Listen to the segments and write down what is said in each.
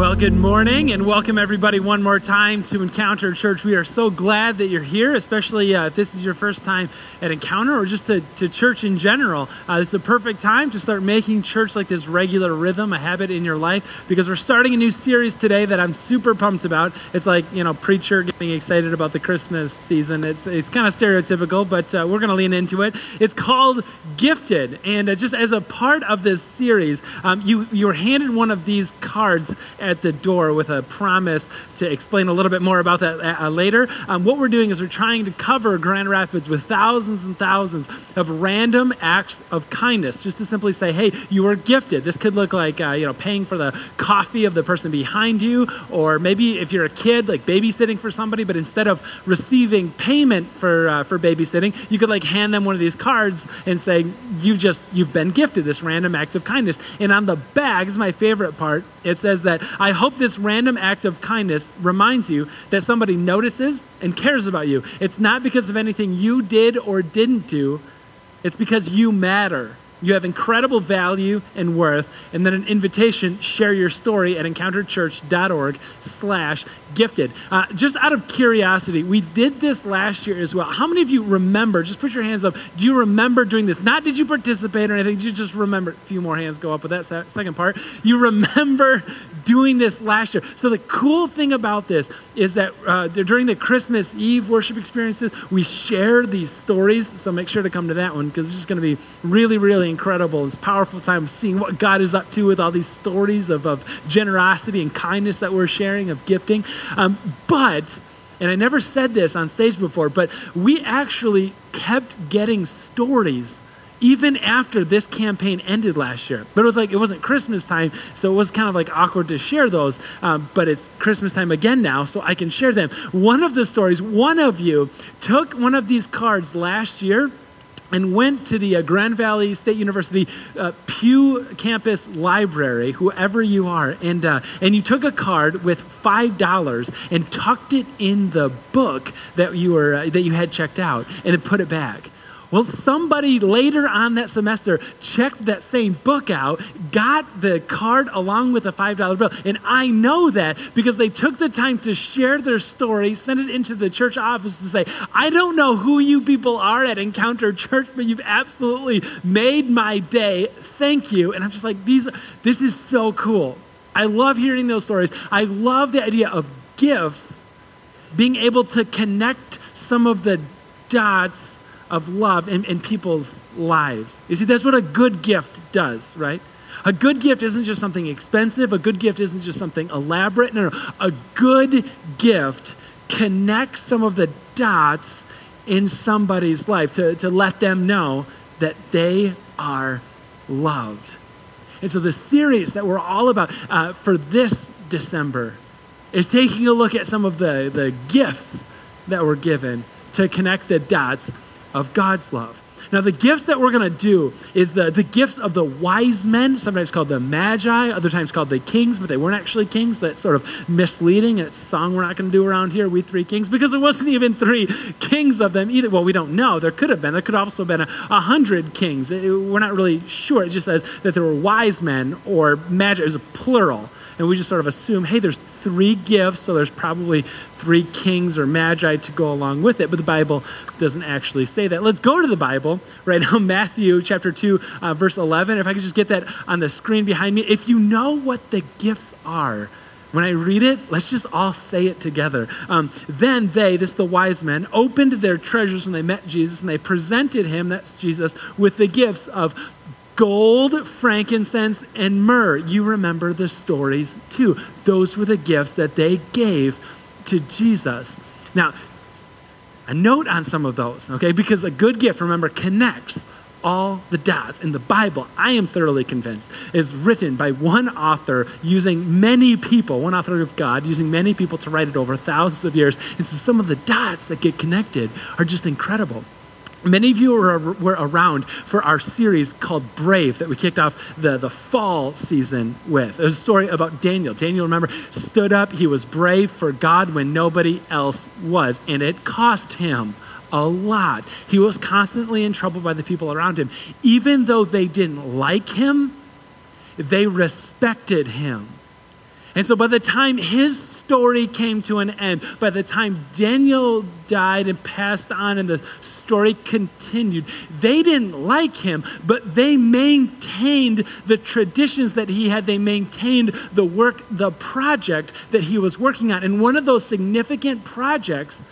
Well, good morning and welcome everybody one more time to Encounter Church. We are so glad that you're here, especially uh, if this is your first time at Encounter or just to, to church in general. Uh, this is a perfect time to start making church like this regular rhythm, a habit in your life, because we're starting a new series today that I'm super pumped about. It's like, you know, preacher getting excited about the Christmas season. It's, it's kind of stereotypical, but uh, we're going to lean into it. It's called Gifted. And uh, just as a part of this series, um, you, you were handed one of these cards at the door with a promise to explain a little bit more about that uh, later. Um, what we're doing is we're trying to cover Grand Rapids with thousands and thousands of random acts of kindness, just to simply say, hey, you were gifted. This could look like, uh, you know, paying for the coffee of the person behind you, or maybe if you're a kid, like babysitting for somebody, but instead of receiving payment for, uh, for babysitting, you could like hand them one of these cards and say, you've just, you've been gifted this random act of kindness. And on the is my favorite part, it says that I hope this random act of kindness reminds you that somebody notices and cares about you. It's not because of anything you did or didn't do, it's because you matter. You have incredible value and worth. And then an invitation, share your story at encounterchurch.org slash gifted. Uh, just out of curiosity, we did this last year as well. How many of you remember, just put your hands up, do you remember doing this? Not did you participate or anything, did you just remember? A few more hands go up with that second part. You remember doing this last year. So the cool thing about this is that uh, during the Christmas Eve worship experiences, we share these stories. So make sure to come to that one because it's just going to be really, really incredible. It's powerful time of seeing what God is up to with all these stories of, of generosity and kindness that we're sharing, of gifting. Um, but, and I never said this on stage before, but we actually kept getting stories even after this campaign ended last year. But it was like, it wasn't Christmas time, so it was kind of like awkward to share those. Um, but it's Christmas time again now, so I can share them. One of the stories, one of you took one of these cards last year and went to the uh, Grand Valley State University uh, Pew Campus Library, whoever you are, and, uh, and you took a card with $5 and tucked it in the book that you, were, uh, that you had checked out and then put it back. Well, somebody later on that semester checked that same book out, got the card along with a $5 bill. And I know that because they took the time to share their story, send it into the church office to say, I don't know who you people are at Encounter Church, but you've absolutely made my day. Thank you. And I'm just like, these, this is so cool. I love hearing those stories. I love the idea of gifts being able to connect some of the dots of love in, in people's lives. You see, that's what a good gift does, right? A good gift isn't just something expensive. A good gift isn't just something elaborate. No, no. A good gift connects some of the dots in somebody's life to, to let them know that they are loved. And so, the series that we're all about uh, for this December is taking a look at some of the, the gifts that were given to connect the dots of God's love. Now, the gifts that we're going to do is the, the gifts of the wise men, sometimes called the magi, other times called the kings, but they weren't actually kings. That's sort of misleading, and it's a song we're not going to do around here, We Three Kings, because there wasn't even three kings of them either. Well, we don't know. There could have been. There could also have been a, a hundred kings. It, we're not really sure. It just says that there were wise men or magi. It was a plural and we just sort of assume, hey, there's three gifts, so there's probably three kings or magi to go along with it. But the Bible doesn't actually say that. Let's go to the Bible right now, Matthew chapter 2, uh, verse 11. If I could just get that on the screen behind me. If you know what the gifts are, when I read it, let's just all say it together. Um, then they, this the wise men, opened their treasures when they met Jesus and they presented him, that's Jesus, with the gifts of gold, frankincense, and myrrh. You remember the stories too. Those were the gifts that they gave to Jesus. Now, a note on some of those, okay? Because a good gift, remember, connects all the dots. In the Bible, I am thoroughly convinced, is written by one author using many people, one author of God, using many people to write it over thousands of years. And so some of the dots that get connected are just incredible. Many of you were, were around for our series called Brave that we kicked off the, the fall season with. It was a story about Daniel. Daniel, remember, stood up. He was brave for God when nobody else was, and it cost him a lot. He was constantly in trouble by the people around him. Even though they didn't like him, they respected him. And so by the time his story came to an end, by the time Daniel died and passed on and the story continued, they didn't like him, but they maintained the traditions that he had. They maintained the work, the project that he was working on. And one of those significant projects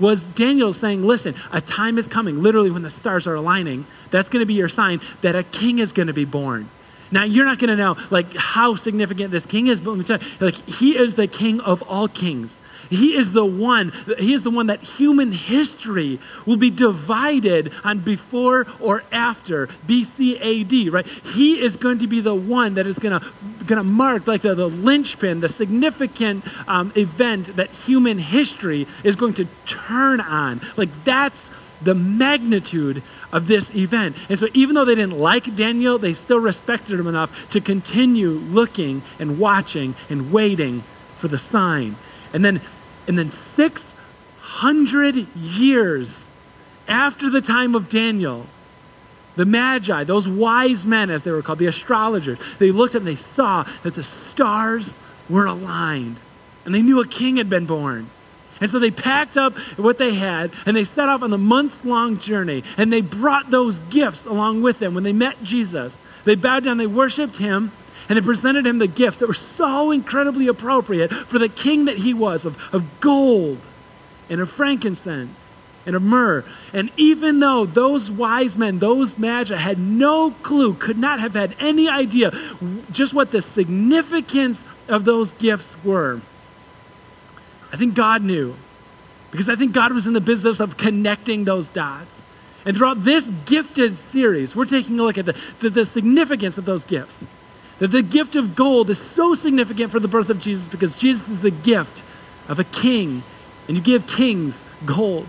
was Daniel saying, Listen, a time is coming, literally when the stars are aligning. That's going to be your sign that a king is going to be born. Now you're not going to know like how significant this king is, but let me tell you, like he is the king of all kings. He is the one, he is the one that human history will be divided on before or after BC AD, right? He is going to be the one that is going to going to mark like the, the linchpin, the significant um, event that human history is going to turn on. Like that's the magnitude of this event. And so, even though they didn't like Daniel, they still respected him enough to continue looking and watching and waiting for the sign. And then, and then 600 years after the time of Daniel, the Magi, those wise men, as they were called, the astrologers, they looked up and they saw that the stars were aligned. And they knew a king had been born. And so they packed up what they had and they set off on the months long journey and they brought those gifts along with them when they met Jesus. They bowed down, they worshiped him, and they presented him the gifts that were so incredibly appropriate for the king that he was of, of gold and of frankincense and of myrrh. And even though those wise men, those magi, had no clue, could not have had any idea just what the significance of those gifts were I think God knew because I think God was in the business of connecting those dots. And throughout this gifted series, we're taking a look at the, the, the, significance of those gifts. That the gift of gold is so significant for the birth of Jesus because Jesus is the gift of a king, and you give kings gold.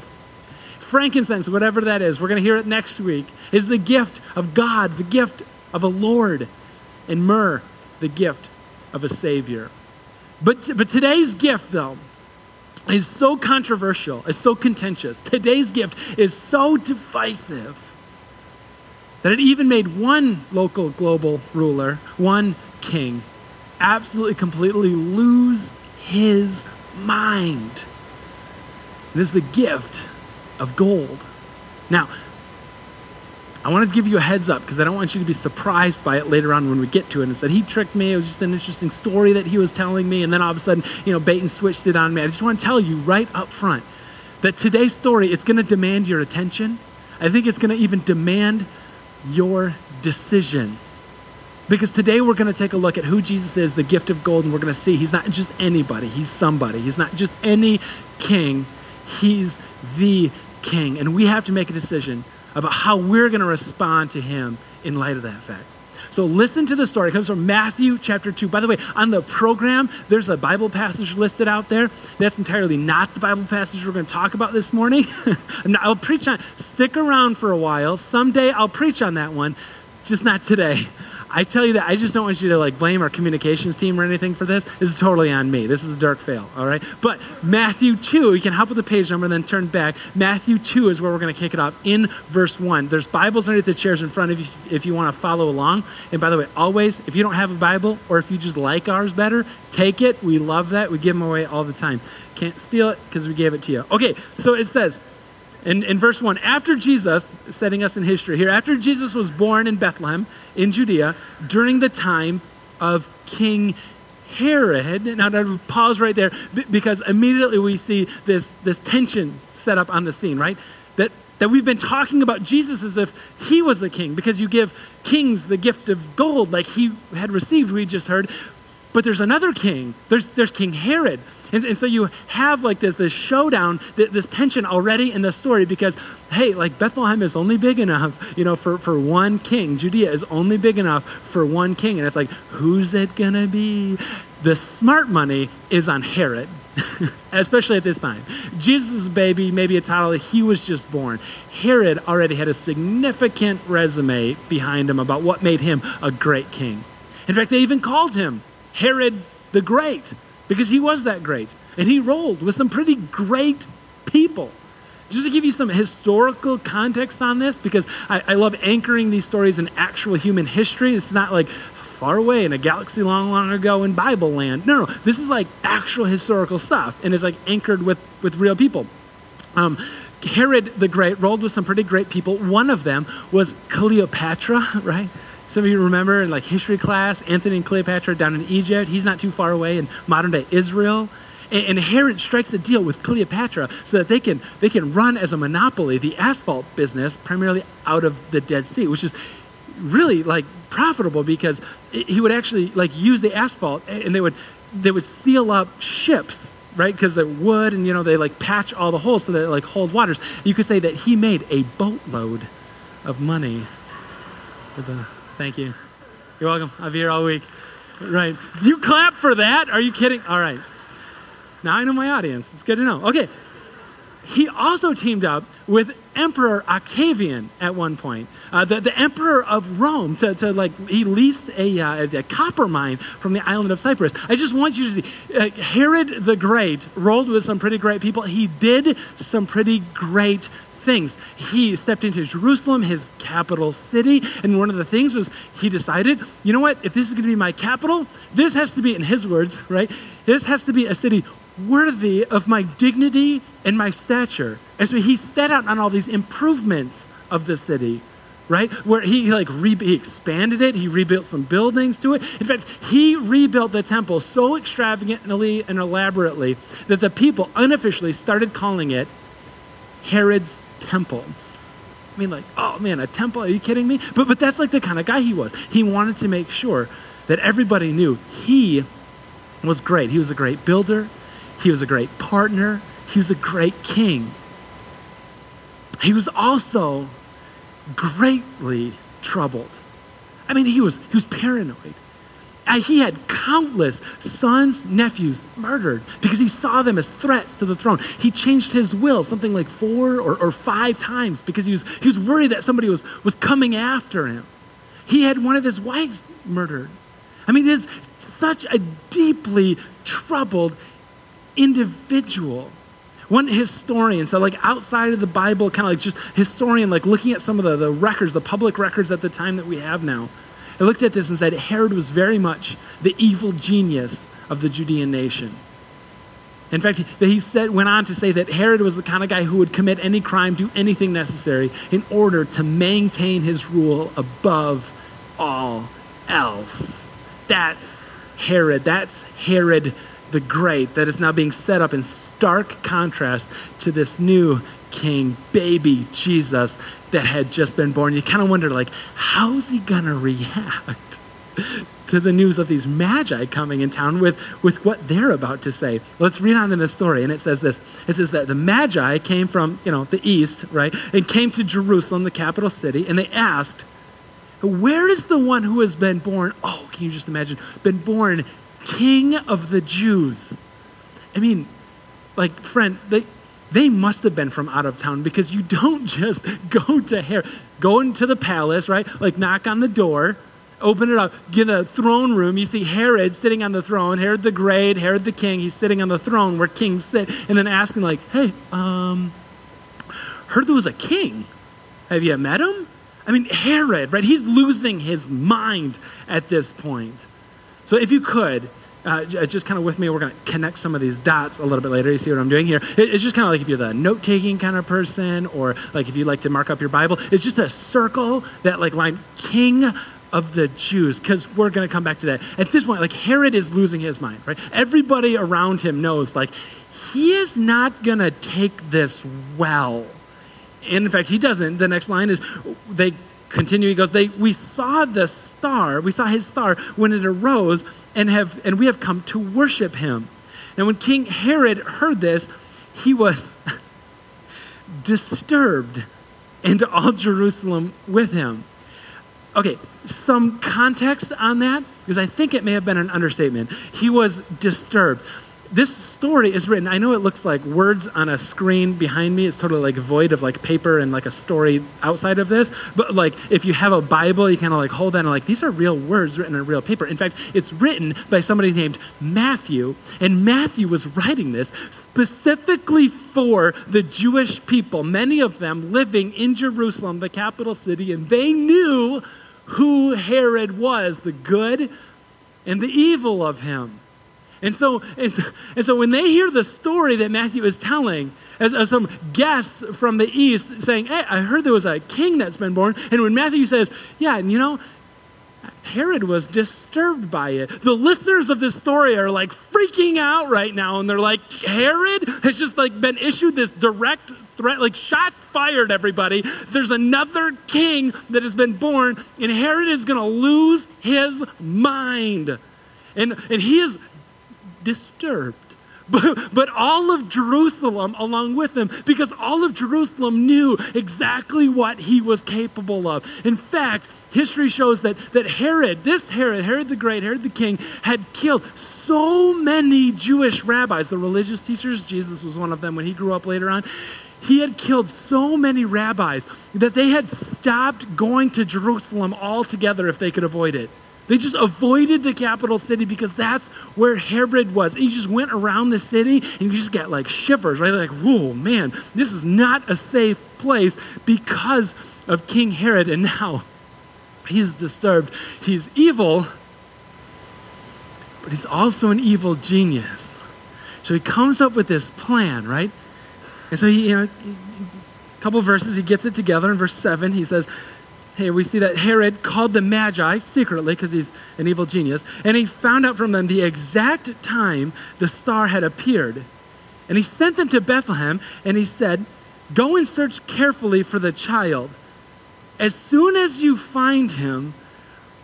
Frankincense, whatever that is, we're going to hear it next week, is the gift of God, the gift of a Lord, and myrrh, the gift of a Savior. But, but today's gift, though, is so controversial, is so contentious. Today's gift is so divisive that it even made one local global ruler, one king, absolutely completely lose his mind. This is the gift of gold. Now, I want to give you a heads up because I don't want you to be surprised by it later on when we get to it and said, he tricked me. It was just an interesting story that he was telling me. And then all of a sudden, you know, bait and switched it on me. I just want to tell you right up front that today's story, it's going to demand your attention. I think it's going to even demand your decision. Because today we're going to take a look at who Jesus is, the gift of gold, and we're going to see he's not just anybody, he's somebody. He's not just any king, he's the king. And we have to make a decision about how we're going to respond to him in light of that fact. So listen to the story. It comes from Matthew chapter 2. By the way, on the program, there's a Bible passage listed out there. That's entirely not the Bible passage we're going to talk about this morning. I'll preach on stick around for a while. Someday I'll preach on that one, just not today. I tell you that I just don't want you to like blame our communications team or anything for this. This is totally on me. This is a dark fail, all right? But Matthew 2, you can help with the page number and then turn back. Matthew 2 is where we're going to kick it off in verse 1. There's Bibles underneath the chairs in front of you if you want to follow along. And by the way, always, if you don't have a Bible or if you just like ours better, take it. We love that. We give them away all the time. Can't steal it because we gave it to you. Okay, so it says, in, in verse 1, after Jesus, setting us in history here, after Jesus was born in Bethlehem in Judea during the time of King Herod, now to pause right there because immediately we see this, this tension set up on the scene, right? That, that we've been talking about Jesus as if he was the king because you give kings the gift of gold like he had received, we just heard. But there's another king. There's, there's King Herod. And, and so you have like this, this showdown, this tension already in the story because, hey, like Bethlehem is only big enough, you know, for, for one king. Judea is only big enough for one king. And it's like, who's it going to be? The smart money is on Herod. especially at this time. Jesus' baby, maybe a toddler, he was just born. Herod already had a significant resume behind him about what made him a great king. In fact, they even called him Herod the Great because he was that great. And he rolled with some pretty great people. Just to give you some historical context on this, because I, I love anchoring these stories in actual human history. It's not like far away in a galaxy long, long ago in Bible land. No, no, this is like actual historical stuff and is like anchored with, with real people. Um, Herod the Great rolled with some pretty great people. One of them was Cleopatra, right? Some of you remember in like history class, Antony and Cleopatra down in Egypt. He's not too far away in modern day Israel. And, Herod strikes a deal with Cleopatra so that they can they can run as a monopoly the asphalt business primarily out of the Dead Sea, which is really like profitable because he would actually like use the asphalt and they would they would seal up ships right because they're wood and you know they like patch all the holes so that like hold waters you could say that he made a boatload of money the thank you. You're welcome. I'll be here all week. Right. You clap for that? Are you kidding? All right. Now i know my audience. It's good to know. Okay. He also teamed up with Emperor Octavian at one point, uh, the, the emperor of Rome, to, to like, he leased a, uh, a, copper mine from the island of Cyprus. I just want you to see uh, Herod the Great rolled with some pretty great people. He did some pretty great things. He stepped into Jerusalem, his capital city, and one of the things was he decided, you know what, if this is going to be my capital, this has to be, in his words, right, this has to be a city worthy of my dignity and my stature. And so he set out on all these improvements of the city, right? Where he like re- he expanded it, he rebuilt some buildings to it. In fact, he rebuilt the temple so extravagantly and elaborately that the people unofficially started calling it Herod's temple. I mean, like, oh man, a temple? Are you kidding me? But but that's like the kind of guy he was. He wanted to make sure that everybody knew he was great. He was a great builder. He was a great partner. He was a great king. He was also greatly troubled. I mean, he was, he was paranoid. He had countless sons, nephews murdered because he saw them as threats to the throne. He changed his will something like four or, or five times because he was, he was worried that somebody was, was coming after him. He had one of his wives murdered. I mean, it's such a deeply troubled individual. One historian, so like outside of the Bible, kind of like just historian, like looking at some of the, the records, the public records at the time that we have now, I looked at this and said Herod was very much the evil genius of the Judean nation. In fact, he said, went on to say that Herod was the kind of guy who would commit any crime, do anything necessary in order to maintain his rule above all else. That's Herod. That's Herod the Great that is now being set up in stark contrast to this new king, baby Jesus, that had just been born. You kind of wonder, like, how's he going to react to the news of these magi coming in town with, with what they're about to say? Let's read on in the story, and it says this. It says that the magi came from, you know, the east, right, and came to Jerusalem, the capital city, and they asked, where is the one who has been born? Oh, can you just imagine? Been born King of the Jews. I mean, like, friend, they, they must have been from out of town because you don't just go to Herod, go into the palace, right? Like, knock on the door, open it up, get a throne room. You see Herod sitting on the throne, Herod the Great, Herod the King. He's sitting on the throne where kings sit, and then asking, like, hey, um, heard there was a king. Have you met him? I mean, Herod, right? He's losing his mind at this point. So if you could, uh, just kind of with me, we're going to connect some of these dots a little bit later. You see what I'm doing here? It's just kind of like if you're the note taking kind of person, or like if you like to mark up your Bible, it's just a circle that like line King of the Jews, because we're going to come back to that. At this point, like Herod is losing his mind, right? Everybody around him knows, like, he is not going to take this well. And in fact, he doesn't. The next line is they continue, he goes, they, we saw the star, we saw his star when it arose, and, have, and we have come to worship him. Now, when King Herod heard this, he was disturbed, and all Jerusalem with him. Okay, some context on that, because I think it may have been an understatement. He was disturbed this story is written i know it looks like words on a screen behind me. It's totally like void of like paper and like a story outside of this. But like if you have a bible you kind of like hold that and like these are real words written on real paper. In fact it's written by somebody named matthew and matthew was writing this specifically for the jewish people many of them living in jerusalem the capital city and they knew who Herod was, the good and the evil of him. And so, and so, and so when they hear the story that Matthew is telling, as, as, some guests from the east saying, Hey, I heard there was a king that's been born. And when Matthew says, Yeah, and you know, Herod was disturbed by it. The listeners of this story are like freaking out right now, and they're like, Herod has just like been issued this direct threat, like shots fired, everybody. There's another king that has been born, and Herod is gonna lose his mind. And, and he is disturbed. But, but all of Jerusalem along with him, because all of Jerusalem knew exactly what he was capable of. In fact, history shows that, that Herod, this Herod, Herod the Great, Herod the King, had killed so many Jewish rabbis, the religious teachers. Jesus was one of them when he grew up later on. He had killed so many rabbis that they had stopped going to Jerusalem altogether if they could avoid it. They just avoided the capital city because that's where Herod was. He just went around the city and you just get like shivers, right? Like, whoa, man, this is not a safe place because of King Herod. And now he's disturbed. He's evil, but he's also an evil genius. So he comes up with this plan, right? And so he, you know, a couple verses, he gets it together. In verse 7, he says, Hey, we see that Herod called the Magi secretly because he's an evil genius, and he found out from them the exact time the star had appeared. And he sent them to Bethlehem, and he said, Go and search carefully for the child. As soon as you find him,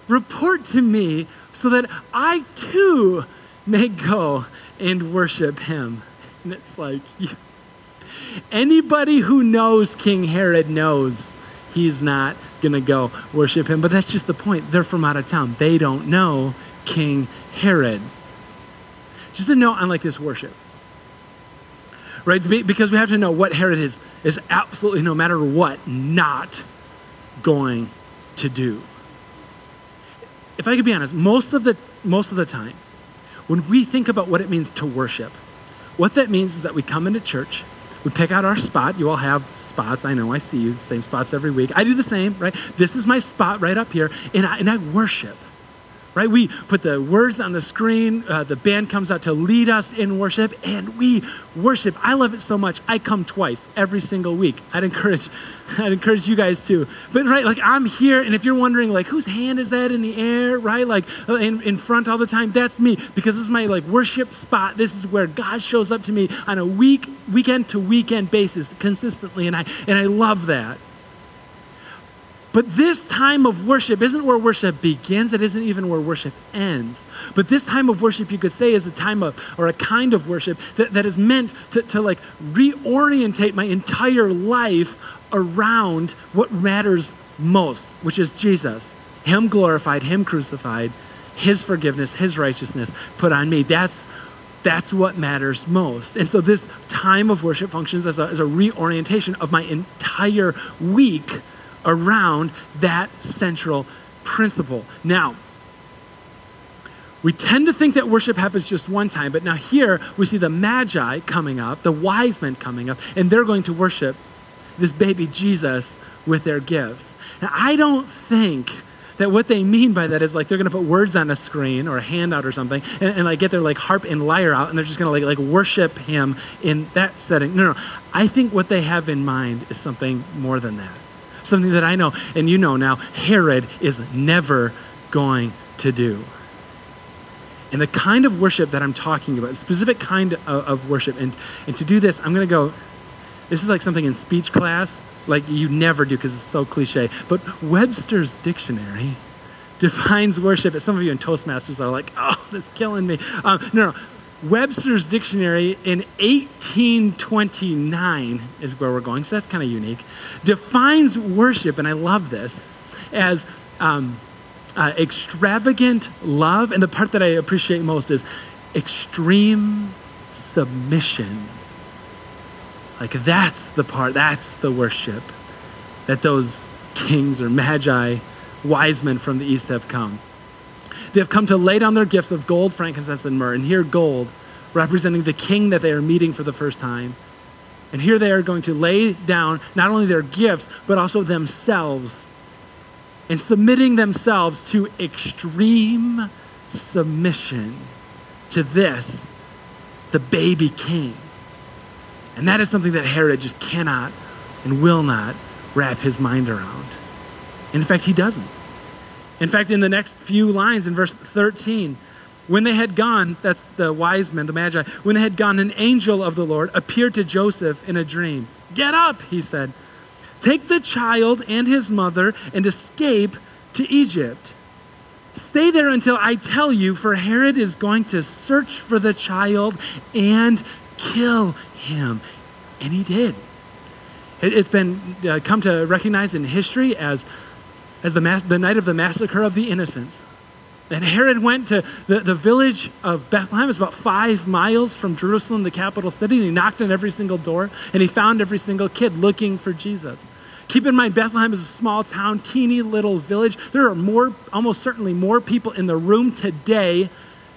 report to me so that I too may go and worship him. And it's like, anybody who knows King Herod knows he's not going to go worship him. But that's just the point. They're from out of town, they don't know King Herod. Just a note on like this worship. Right? Because we have to know what Herod is, is absolutely, no matter what, not going to do. If I could be honest, most of the, most of the time, when we think about what it means to worship, what that means is that we come into church we pick out our spot. You all have spots. I know. I see you. The same spots every week. I do the same, right? This is my spot right up here, and I, and I worship right? We put the words on the screen. Uh, the band comes out to lead us in worship, and we worship. I love it so much. I come twice every single week. I'd encourage, I'd encourage you guys too. But right, like I'm here, and if you're wondering, like whose hand is that in the air, right? Like uh, in, in front all the time. That's me because this is my like worship spot. This is where God shows up to me on a week, weekend to weekend basis consistently, and I and I love that. But this time of worship isn't where worship begins. It isn't even where worship ends. But this time of worship, you could say, is a time of, or a kind of worship that, that is meant to, to like reorientate my entire life around what matters most, which is Jesus. Him glorified, Him crucified, His forgiveness, His righteousness put on me. That's that's what matters most. And so this time of worship functions as a, as a reorientation of my entire week around that central principle. Now, we tend to think that worship happens just one time, but now here we see the Magi coming up, the wise men coming up, and they're going to worship this baby Jesus with their gifts. Now, I don't think that what they mean by that is like they're going to put words on a screen or a handout or something and, and like get their like harp and lyre out and they're just going to like like worship him in that setting. No, no. I think what they have in mind is something more than that something that I know and you know now Herod is never going to do. And the kind of worship that I'm talking about, specific kind of, of worship, and, and to do this, I'm going to go, this is like something in speech class, like you never do because it's so cliche. But Webster's dictionary defines worship, some of you in Toastmasters are like, oh, this is killing me. Um, no, no. Webster's dictionary in 1829 is where we're going, so that's kind of unique, defines worship, and I love this, as um, uh, extravagant love. And the part that I appreciate most is extreme submission. Like that's the part, that's the worship that those kings or magi, wise men from the east have come. They have come to lay down their gifts of gold, frankincense, and myrrh. And here, gold, representing the king that they are meeting for the first time. And here they are going to lay down not only their gifts, but also themselves and submitting themselves to extreme submission to this, the baby king. And that is something that Herod just cannot and will not wrap his mind around. In fact, he doesn't. In fact, in the next few lines in verse 13, when they had gone, that's the wise men, the magi, when they had gone, an angel of the Lord appeared to Joseph in a dream. Get up, he said. Take the child and his mother and escape to Egypt. Stay there until I tell you, for Herod is going to search for the child and kill him. And he did. It's been uh, come to recognize in history as, as the, the night of the massacre of the innocents. And Herod went to the, the village of Bethlehem. It's about five miles from Jerusalem, the capital city, and he knocked on every single door and he found every single kid looking for Jesus. Keep in mind, Bethlehem is a small town, teeny little village. There are more, almost certainly more people in the room today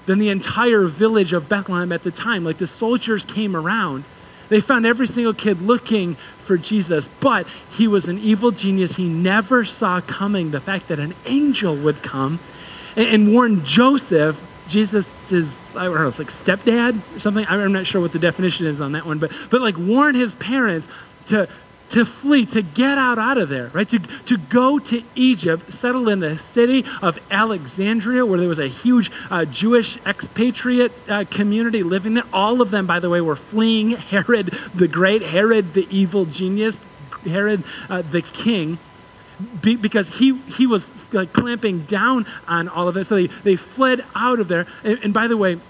than the entire village of Bethlehem at the time. Like the soldiers came around. They found every single kid looking for Jesus, but he was an evil genius. He never saw coming the fact that an angel would come and, and warn Joseph, Jesus is, I don't know, it's like stepdad or something. I'm not sure what the definition is on that one, but, but like warn his parents to, to flee, to get out out of there, right? To, to go to Egypt, settle in the city of Alexandria, where there was a huge uh, Jewish expatriate uh, community living there. All of them, by the way, were fleeing Herod the Great, Herod the evil genius, Herod uh, the king be, because he, he was like clamping down on all of this. So they, they fled out of there. And, and by the way,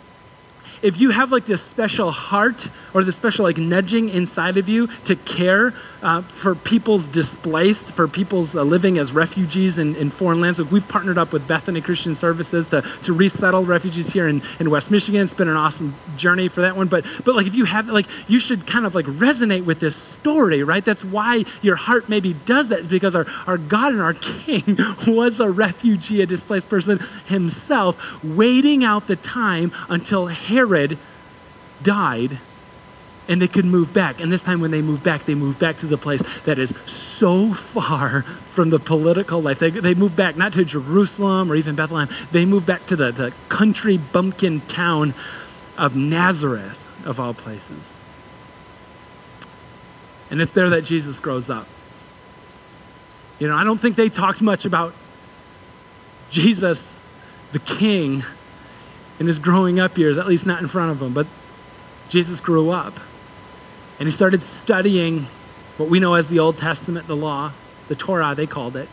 if you have like this special heart or this special like nudging inside of you to care uh, for people's displaced, for people's uh, living as refugees in, in foreign lands, like we've partnered up with Bethany Christian Services to, to resettle refugees here in, in West Michigan. It's been an awesome journey for that one. But but like if you have like you should kind of like resonate with this story, right? That's why your heart maybe does that because our, our God and our King was a refugee, a displaced person himself, waiting out the time until Herod died and they could move back. And this time, when they moved back, they moved back to the place that is so far from the political life. They, they moved back not to Jerusalem or even Bethlehem, they moved back to the, the country bumpkin town of Nazareth, of all places. And it's there that Jesus grows up. You know, I don't think they talked much about Jesus, the king, in his growing up years, at least not in front of them, but Jesus grew up. And he started studying what we know as the Old Testament, the law, the Torah, they called it.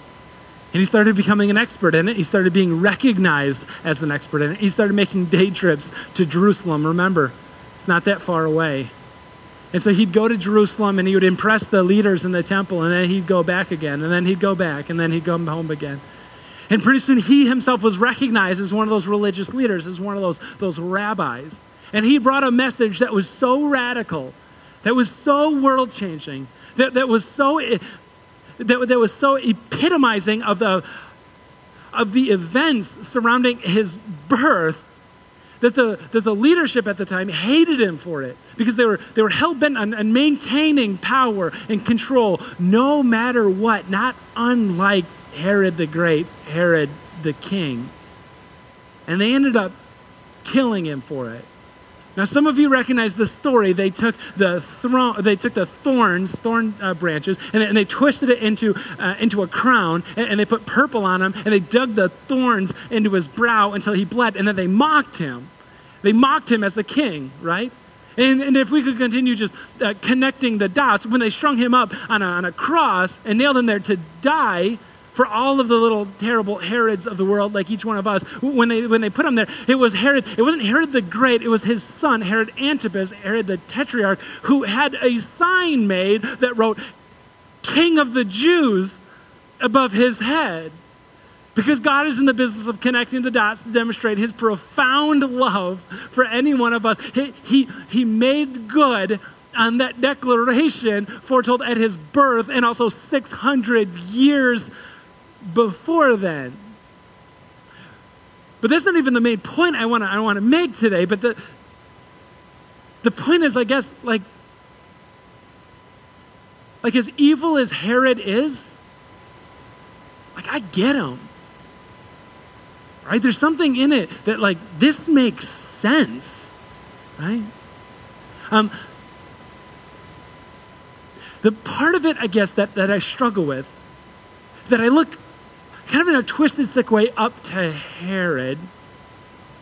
And he started becoming an expert in it. He started being recognized as an expert in it. He started making day trips to Jerusalem. Remember, it's not that far away. And so he'd go to Jerusalem and he would impress the leaders in the temple, and then he'd go back again, and then he'd go back, and then he'd come home again. And pretty soon he himself was recognized as one of those religious leaders, as one of those, those rabbis. And he brought a message that was so radical that was so world changing, that, that was so that, that was so epitomizing of the of the events surrounding his birth that the, that the leadership at the time hated him for it because they were, they were hell bent on, on maintaining power and control no matter what, not unlike Herod the Great, Herod the King. And they ended up killing him for it. Now, some of you recognize the story. They took the thorn, they took the thorns, thorn uh, branches, and they, and they, twisted it into uh, into a crown, and, and, they put purple on him, and they dug the thorns into his brow until he bled, and then they mocked him. They mocked him as the king, right? And, and if we could continue just uh, connecting the dots, when they strung him up on a, on a cross and nailed him there to die, for all of the little terrible Herods of the world, like each one of us, when they when they put him there, it was Herod. It wasn't Herod the Great. It was his son, Herod Antipas, Herod the Tetrarch, who had a sign made that wrote "King of the Jews" above his head. Because God is in the business of connecting the dots to demonstrate his profound love for any one of us. He, he, he made good on that declaration foretold at his birth and also 600 years before then. But that's not even the main point I want to I want to make today, but the the point is I guess like like as evil as Herod is, like, I get him. Right? There's something in it that, like, this makes sense. Right? Um, the part of it, I guess, that, that I struggle with, that I look kind of in a twisted, sick way up to Herod,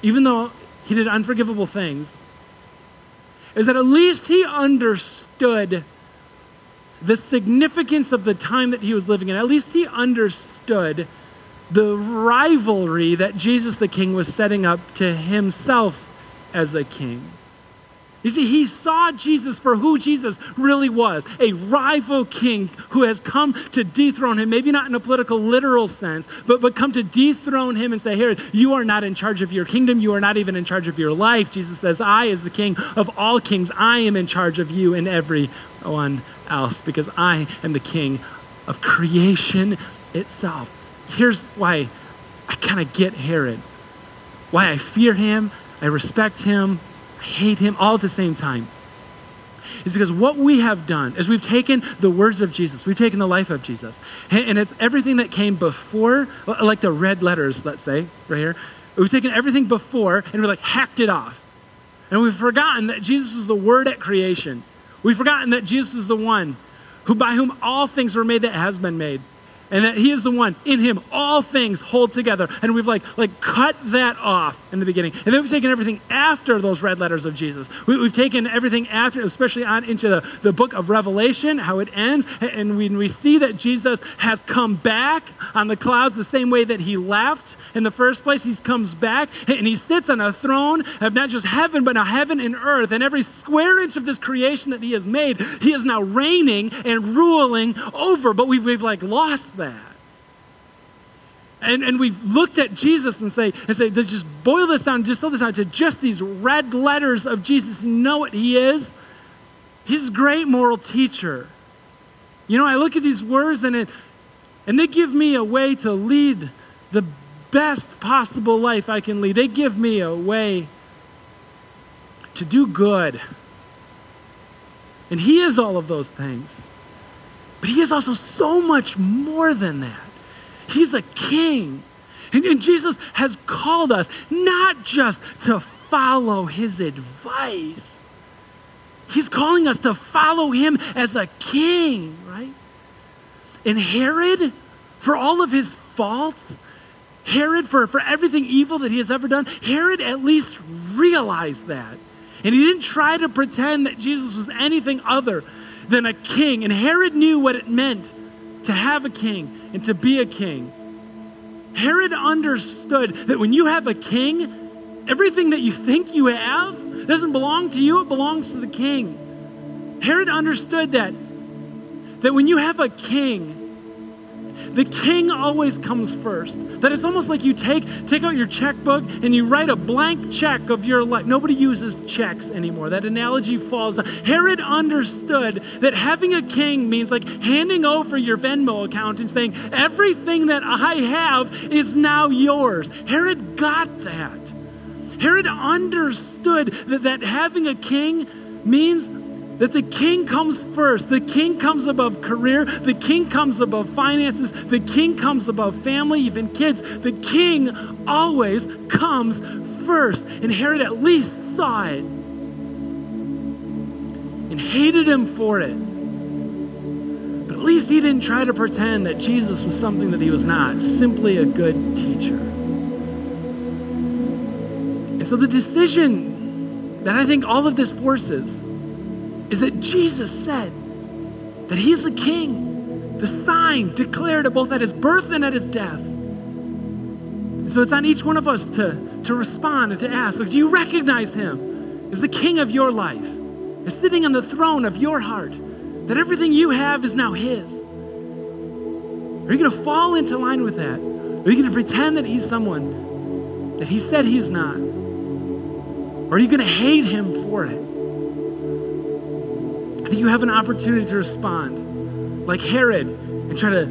even though he did unforgivable things, is that at least he understood the significance of the time that he was living in. At least he understood the rivalry that Jesus the King was setting up to himself as a king. You see, he saw Jesus for who Jesus really was a rival king who has come to dethrone him, maybe not in a political, literal sense, but, but come to dethrone him and say, Here, you are not in charge of your kingdom. You are not even in charge of your life. Jesus says, I, as the king of all kings, I am in charge of you and everyone else because I am the king of creation itself. Here's why I kind of get Herod, why I fear him, I respect him hate him all at the same time is because what we have done is we've taken the words of Jesus, we've taken the life of Jesus, and it's everything that came before, like the red letters, let's say, right here. We've taken everything before and we like hacked it off. And we've forgotten that Jesus was the word at creation. We've forgotten that Jesus was the one who by whom all things were made that has been made and that he is the one in him all things hold together. And we've like like cut that off in the beginning. And then we've taken everything after those red letters of jesus. We, have taken everything after especially on into the, the book of revelation how it ends. And when we see that jesus has come back on the clouds the same way that he left in the first place he comes back and he sits on a throne of not just heaven but now heaven and earth and every square inch of this creation that he has made he is now reigning and ruling over but we've, we've like lost that. And, and we've looked at Jesus and say, and say, let's just boil this down, distill this down to just these red letters of Jesus. You know what he is? He's a great moral teacher. You know, I look at these words and it, and they give me a way to lead the best possible life I can lead. They give me a way to do good. And he is all of those things. But he is also so much more than that. He's a king. And, and, Jesus has called us not just to follow his advice, he's calling us to follow him as a king, right? And Herod, for all of his faults, Herod, for, for everything evil that he has ever done, Herod at least realized that. And he didn't try to pretend that Jesus was anything other than a king. And Herod knew what it meant to have a king and to be a king. Herod understood that when you have a king, everything that you think you have doesn't belong to you, it belongs to the king. Herod understood that that when you have a king, the king always comes first. That it's almost like you take, take out your checkbook and you write a blank check of your life. Nobody uses checks anymore. That analogy falls. Herod understood that having a king means like handing over your Venmo account and saying, everything that I have is now yours. Herod got that. Herod understood that, that having a king means that the king comes first. The king comes above career. The king comes above finances. The king comes above family, even kids. The king always comes first. And Herod at least saw it and hated him for it. But at least he didn't try to pretend that Jesus was something that he was not, simply a good teacher. And so the decision that I think all of this forces is that Jesus said that he's the king, the sign declared both at his birth and at his death. And so it's on each one of us to, to respond and to ask, like, do you recognize him as the king of your life, as sitting on the throne of your heart, that everything you have is now his? Are you going to fall into line with that? Are you going to pretend that he's someone that he said he's not? Or are you going to hate him for it? That you have an opportunity to respond like Herod and try to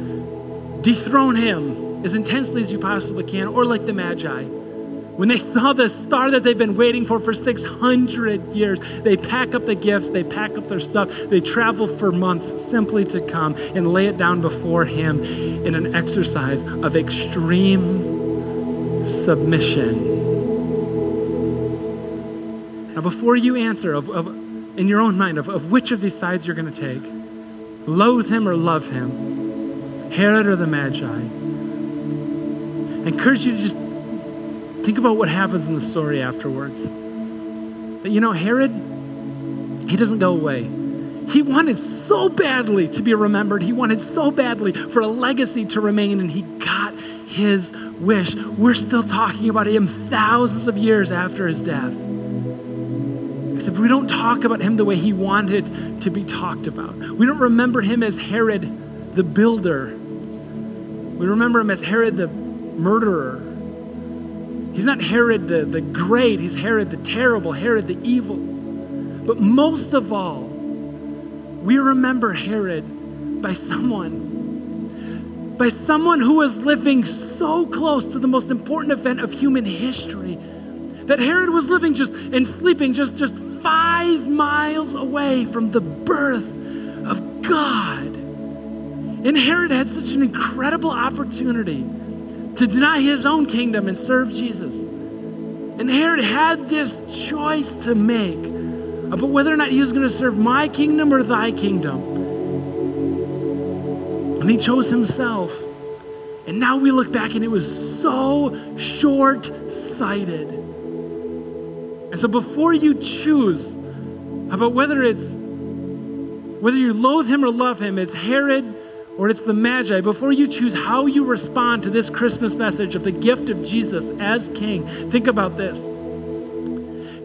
dethrone him as intensely as you possibly can, or like the Magi, When they saw the star that they've been waiting for for 600 years, they pack up the gifts, they pack up their stuff, they travel for months simply to come and lay it down before Him in an exercise of extreme submission. Now, before you answer of, of in your own mind of, of which of these sides you're going to take, loathe him or love him, Herod or the Magi, I encourage you to just Think about what happens in the story afterwards. But you know, Herod, he doesn't go away. He wanted so badly to be remembered. He wanted so badly for a legacy to remain, and he got his wish. We're still talking about him thousands of years after his death. We don't talk about him the way he wanted to be talked about. We don't remember him as Herod the builder. We remember him as Herod the murderer He's not Herod the, the great, he's Herod the terrible, Herod the evil. But most of all, we remember Herod by someone, by someone who was living so close to the most important event of human history that Herod was living just and sleeping just, just five miles away from the birth of God. And Herod had such an incredible opportunity to deny his own kingdom and serve Jesus. And Herod had this choice to make about whether or not he was going to serve my kingdom or thy kingdom. And he chose himself. And now we look back and it was so short sighted. And so before you choose about whether it's whether you loathe him or love him, it's Herod or it's the Magi, before you choose how you respond to this Christmas message of the gift of Jesus as King, think about this.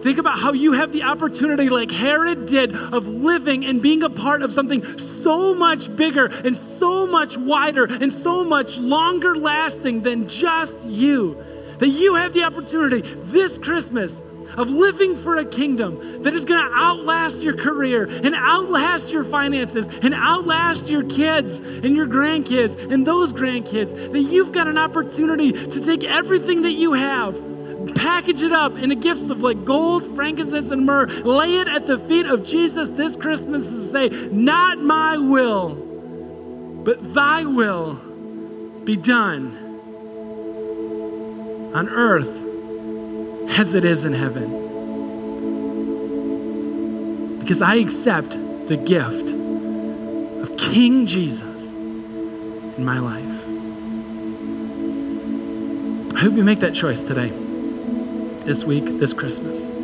Think about how you have the opportunity, like Herod did, of living and being a part of something so much bigger and so much wider and so much longer lasting than just you. That you have the opportunity this Christmas of living for a kingdom that is going to outlast your career and outlast your finances and outlast your kids and your grandkids and those grandkids. That you've got an opportunity to take everything that you have package it up in the gifts of like gold, frankincense, and myrrh. Lay it at the feet of Jesus this Christmas and say, Not my will, but thy will be done on earth as it is in heaven. Because I accept the gift of King Jesus in my life. I hope you make that choice today, this week, this Christmas.